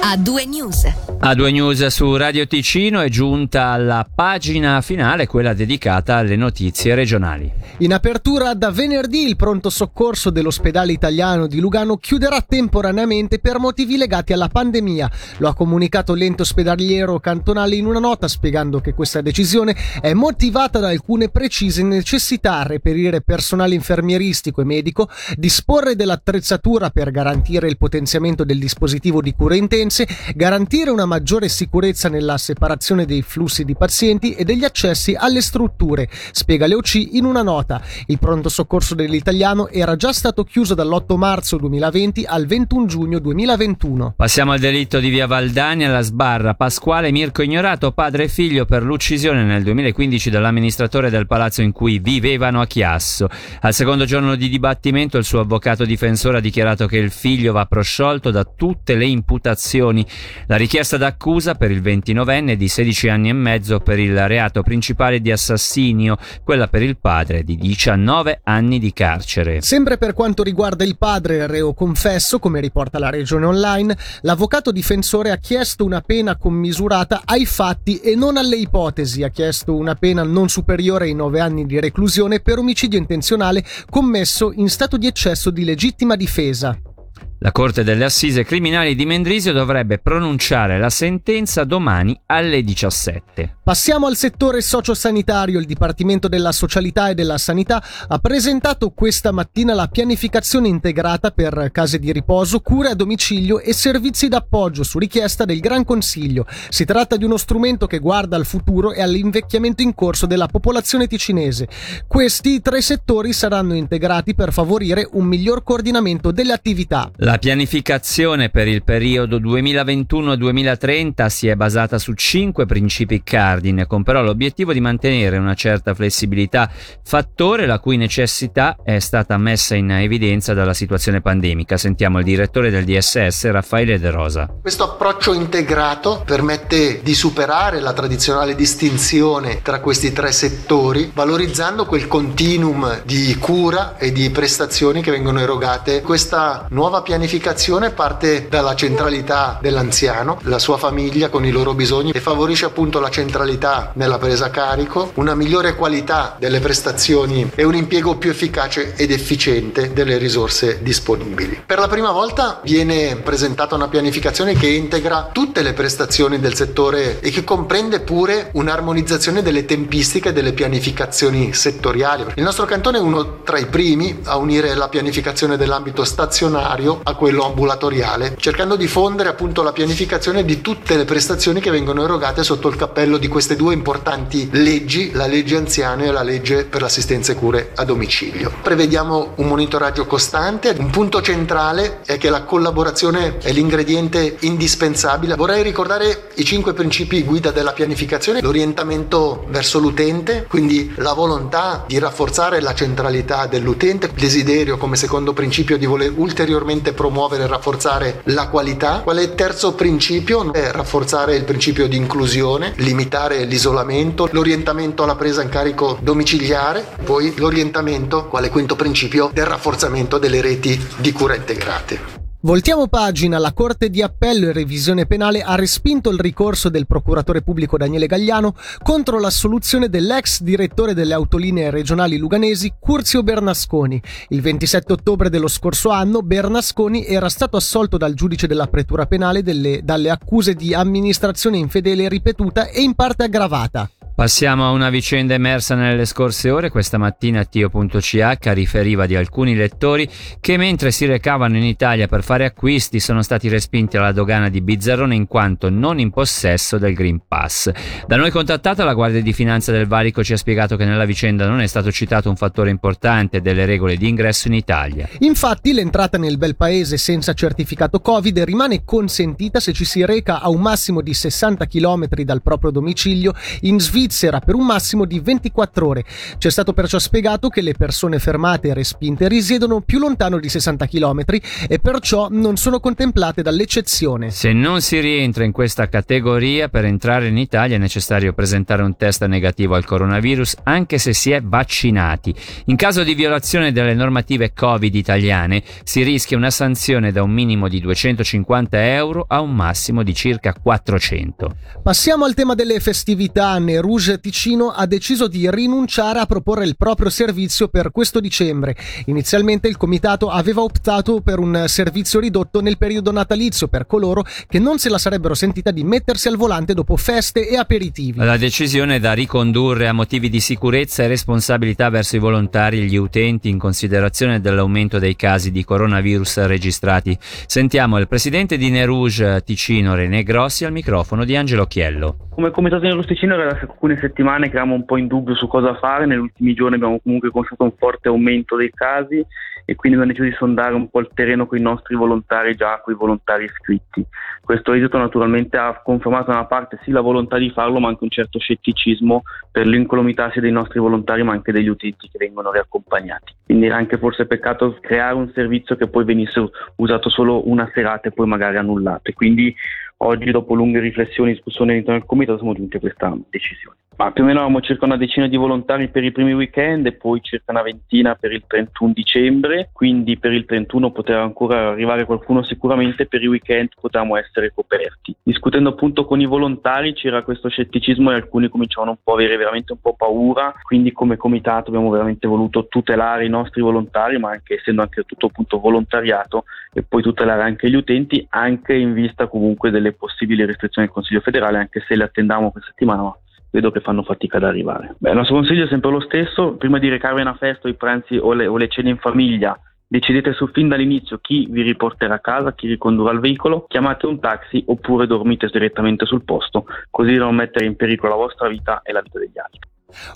A due news. A due news su Radio Ticino è giunta la pagina finale, quella dedicata alle notizie regionali. In apertura da venerdì il pronto soccorso dell'ospedale italiano di Lugano chiuderà temporaneamente per motivi legati alla pandemia. Lo ha comunicato l'ente ospedaliero cantonale in una nota spiegando che questa decisione è motivata da alcune precise necessità a reperire personale infermieristico e medico, disporre dell'attrezzatura per garantire il potenziamento del dispositivo di cure intense garantire una maggiore sicurezza nella separazione dei flussi di pazienti e degli accessi alle strutture, spiega l'EOC in una nota. Il pronto soccorso dell'italiano era già stato chiuso dall'8 marzo 2020 al 21 giugno 2021. Passiamo al delitto di via Valdani alla sbarra. Pasquale Mirko Ignorato, padre e figlio per l'uccisione nel 2015 dell'amministratore del palazzo in cui vivevano a Chiasso. Al secondo giorno di dibattimento il suo avvocato difensore ha dichiarato che il figlio va prosciolto da tutte le imputazioni la richiesta d'accusa per il 29enne di 16 anni e mezzo per il reato principale di assassinio, quella per il padre di 19 anni di carcere. Sempre per quanto riguarda il padre reo confesso, come riporta la regione online, l'avvocato difensore ha chiesto una pena commisurata ai fatti e non alle ipotesi, ha chiesto una pena non superiore ai 9 anni di reclusione per omicidio intenzionale commesso in stato di eccesso di legittima difesa. La Corte delle Assise Criminali di Mendrisio dovrebbe pronunciare la sentenza domani alle 17. Passiamo al settore sociosanitario. Il Dipartimento della Socialità e della Sanità ha presentato questa mattina la pianificazione integrata per case di riposo, cure a domicilio e servizi d'appoggio su richiesta del Gran Consiglio. Si tratta di uno strumento che guarda al futuro e all'invecchiamento in corso della popolazione ticinese. Questi tre settori saranno integrati per favorire un miglior coordinamento delle attività. La pianificazione per il periodo 2021-2030 si è basata su cinque principi cardine, con però l'obiettivo di mantenere una certa flessibilità, fattore la cui necessità è stata messa in evidenza dalla situazione pandemica. Sentiamo il direttore del DSS, Raffaele De Rosa. Questo approccio integrato permette di superare la tradizionale distinzione tra questi tre settori, valorizzando quel continuum di cura e di prestazioni che vengono erogate. Questa nuova pianificazione parte dalla centralità dell'anziano, la sua famiglia con i loro bisogni e favorisce appunto la centralità nella presa a carico, una migliore qualità delle prestazioni e un impiego più efficace ed efficiente delle risorse disponibili. Per la prima volta viene presentata una pianificazione che integra tutte le prestazioni del settore e che comprende pure un'armonizzazione delle tempistiche delle pianificazioni settoriali. Il nostro cantone è uno tra i primi a unire la pianificazione dell'ambito stazionario a quello ambulatoriale, cercando di fondere appunto la pianificazione di tutte le prestazioni che vengono erogate sotto il cappello di queste due importanti leggi, la legge anziane e la legge per l'assistenza e cure a domicilio. Prevediamo un monitoraggio costante, un punto centrale è che la collaborazione è l'ingrediente indispensabile. Vorrei ricordare i cinque principi guida della pianificazione, l'orientamento verso l'utente, quindi la volontà di rafforzare la centralità dell'utente, il desiderio come secondo principio di voler ulteriormente promuovere e rafforzare la qualità. Qual è il terzo principio? È rafforzare il principio di inclusione, limitare l'isolamento, l'orientamento alla presa in carico domiciliare, poi l'orientamento, quale quinto principio, del rafforzamento delle reti di cura integrate. Voltiamo pagina, la Corte di Appello e Revisione Penale ha respinto il ricorso del procuratore pubblico Daniele Gagliano contro l'assoluzione dell'ex direttore delle autolinee regionali luganesi Curzio Bernasconi. Il 27 ottobre dello scorso anno Bernasconi era stato assolto dal giudice della pretura penale delle, dalle accuse di amministrazione infedele ripetuta e in parte aggravata. Passiamo a una vicenda emersa nelle scorse ore. Questa mattina Tio.ch riferiva di alcuni lettori che mentre si recavano in Italia per fare acquisti sono stati respinti alla dogana di Bizzarrone in quanto non in possesso del Green Pass. Da noi contattata la Guardia di Finanza del Valico ci ha spiegato che nella vicenda non è stato citato un fattore importante delle regole di ingresso in Italia. Infatti l'entrata nel bel paese senza certificato Covid rimane consentita se ci si reca a un massimo di 60 km dal proprio domicilio in Svizzera Svizzera per un massimo di 24 ore. Ci è stato perciò spiegato che le persone fermate e respinte risiedono più lontano di 60 km e perciò non sono contemplate dall'eccezione. Se non si rientra in questa categoria, per entrare in Italia è necessario presentare un test negativo al coronavirus anche se si è vaccinati. In caso di violazione delle normative Covid italiane si rischia una sanzione da un minimo di 250 euro a un massimo di circa 400. Passiamo al tema delle festività. Nerouge Ticino ha deciso di rinunciare a proporre il proprio servizio per questo dicembre. Inizialmente il comitato aveva optato per un servizio ridotto nel periodo natalizio per coloro che non se la sarebbero sentita di mettersi al volante dopo feste e aperitivi. La decisione è da ricondurre a motivi di sicurezza e responsabilità verso i volontari e gli utenti in considerazione dell'aumento dei casi di coronavirus registrati. Sentiamo il presidente di Nerouge Ticino René Grossi al microfono di Angelo Chiello. Come comitato di Ticino era da alcune settimane che eravamo un po' in dubbio su cosa fare, negli ultimi giorni abbiamo comunque constatato un forte aumento dei casi e quindi abbiamo deciso di sondare un po' il terreno con i nostri volontari già con i volontari iscritti. Questo esito naturalmente ha confermato da una parte sì la volontà di farlo ma anche un certo scetticismo per l'incolumità sia dei nostri volontari ma anche degli utenti che vengono riaccompagnati. Quindi era anche forse peccato creare un servizio che poi venisse usato solo una serata e poi magari annullato. E quindi oggi dopo lunghe riflessioni e discussioni all'interno del comitato siamo giunti a questa decisione. Ma più o meno avevamo circa una decina di volontari per i primi weekend e poi circa una ventina per il 31 dicembre, quindi per il 31 poteva ancora arrivare qualcuno sicuramente, per i weekend potevamo essere coperti. Discutendo appunto con i volontari c'era questo scetticismo e alcuni cominciavano un po' a avere veramente un po' paura, quindi come comitato abbiamo veramente voluto tutelare i nostri volontari, ma anche essendo anche tutto appunto volontariato e poi tutelare anche gli utenti, anche in vista comunque delle possibili restrizioni del Consiglio federale, anche se le attendavamo questa settimana vedo che fanno fatica ad arrivare. Beh, il nostro consiglio è sempre lo stesso, prima di recarvi una festa, i pranzi o le, o le cene in famiglia, decidete su fin dall'inizio chi vi riporterà a casa, chi ricondurrà il veicolo, chiamate un taxi oppure dormite direttamente sul posto, così da non mettere in pericolo la vostra vita e la vita degli altri.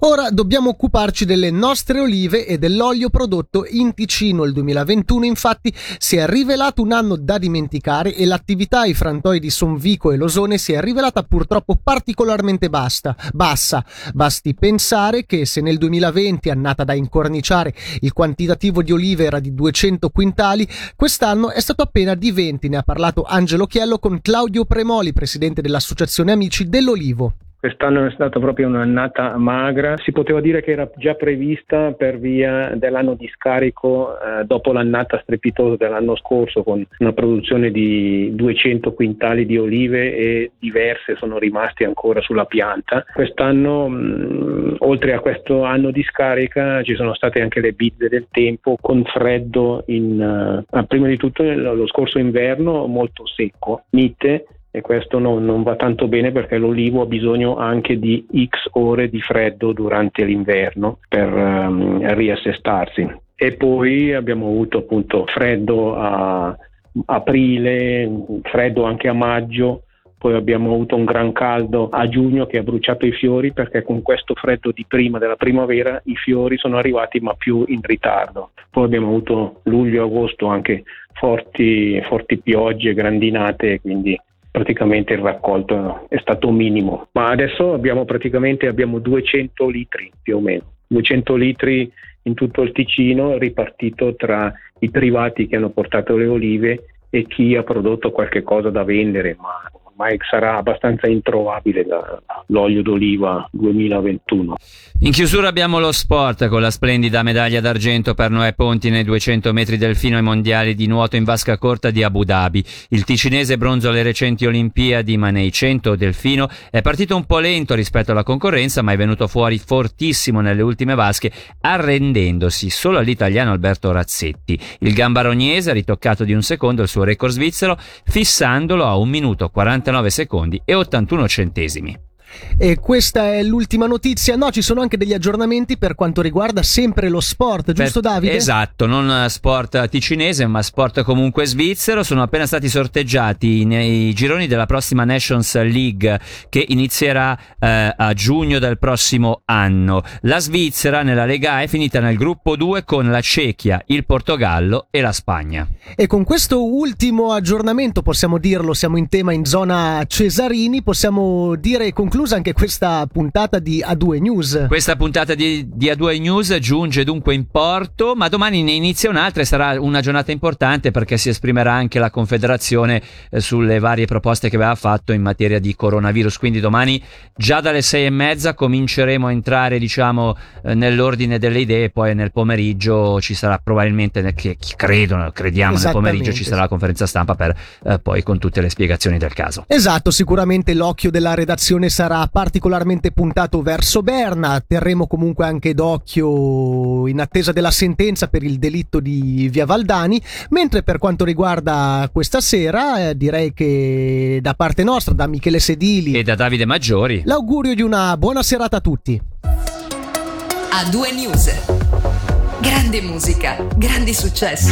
Ora dobbiamo occuparci delle nostre olive e dell'olio prodotto in Ticino. Il 2021 infatti si è rivelato un anno da dimenticare e l'attività ai frantoi di Sonvico e Losone si è rivelata purtroppo particolarmente basta, bassa. Basti pensare che se nel 2020, annata da incorniciare, il quantitativo di olive era di 200 quintali, quest'anno è stato appena di 20. Ne ha parlato Angelo Chiello con Claudio Premoli, presidente dell'Associazione Amici dell'Olivo. Quest'anno è stata proprio un'annata magra, si poteva dire che era già prevista per via dell'anno di scarico eh, dopo l'annata strepitosa dell'anno scorso con una produzione di 200 quintali di olive e diverse sono rimaste ancora sulla pianta. Quest'anno, mh, oltre a questo anno di scarica, ci sono state anche le bizze del tempo con freddo in, uh, prima di tutto lo scorso inverno molto secco, mite e questo non, non, va tanto bene perché l'olivo ha bisogno anche di x ore di freddo durante l'inverno per um, riassestarsi. E poi abbiamo avuto appunto freddo a aprile, freddo anche a maggio, poi abbiamo avuto un gran caldo a giugno che ha bruciato i fiori perché con questo freddo di prima della primavera i fiori sono arrivati ma più in ritardo. Poi abbiamo avuto luglio e agosto anche forti, forti piogge, grandinate, quindi praticamente il raccolto è stato minimo, ma adesso abbiamo praticamente abbiamo 200 litri più o meno, 200 litri in tutto il Ticino ripartito tra i privati che hanno portato le olive e chi ha prodotto qualche cosa da vendere, ma ormai sarà abbastanza introvabile l'olio d'oliva 2021. In chiusura abbiamo lo sport con la splendida medaglia d'argento per Noè Ponti nei 200 metri delfino ai mondiali di nuoto in vasca corta di Abu Dhabi. Il ticinese bronzo alle recenti Olimpiadi, ma nei 100 delfino è partito un po' lento rispetto alla concorrenza, ma è venuto fuori fortissimo nelle ultime vasche, arrendendosi solo all'italiano Alberto Razzetti. Il gambarognese ha ritoccato di un secondo il suo record svizzero, fissandolo a 1 minuto 40 49 secondi e 81 centesimi. E questa è l'ultima notizia. No, ci sono anche degli aggiornamenti per quanto riguarda sempre lo sport, giusto per, Davide? Esatto, non sport ticinese, ma sport comunque svizzero. Sono appena stati sorteggiati nei gironi della prossima Nations League che inizierà eh, a giugno del prossimo anno. La Svizzera nella Lega è finita nel gruppo 2 con la Cechia, il Portogallo e la Spagna. E con questo ultimo aggiornamento, possiamo dirlo, siamo in tema in zona Cesarini, possiamo dire e concludere conclusa anche questa puntata di A2 News. Questa puntata di, di A2 News giunge dunque in porto, ma domani ne inizia un'altra e sarà una giornata importante perché si esprimerà anche la Confederazione eh, sulle varie proposte che aveva fatto in materia di coronavirus. Quindi domani già dalle sei e mezza cominceremo a entrare, diciamo, eh, nell'ordine delle idee, poi nel pomeriggio ci sarà probabilmente, che credo, crediamo nel pomeriggio ci sarà la conferenza stampa per eh, poi con tutte le spiegazioni del caso. Esatto, sicuramente l'occhio della redazione sarà particolarmente puntato verso Berna, terremo comunque anche d'occhio in attesa della sentenza per il delitto di Via Valdani, mentre per quanto riguarda questa sera eh, direi che da parte nostra, da Michele Sedili e da Davide Maggiori, l'augurio di una buona serata a tutti. A due news. Grande musica, grandi successi.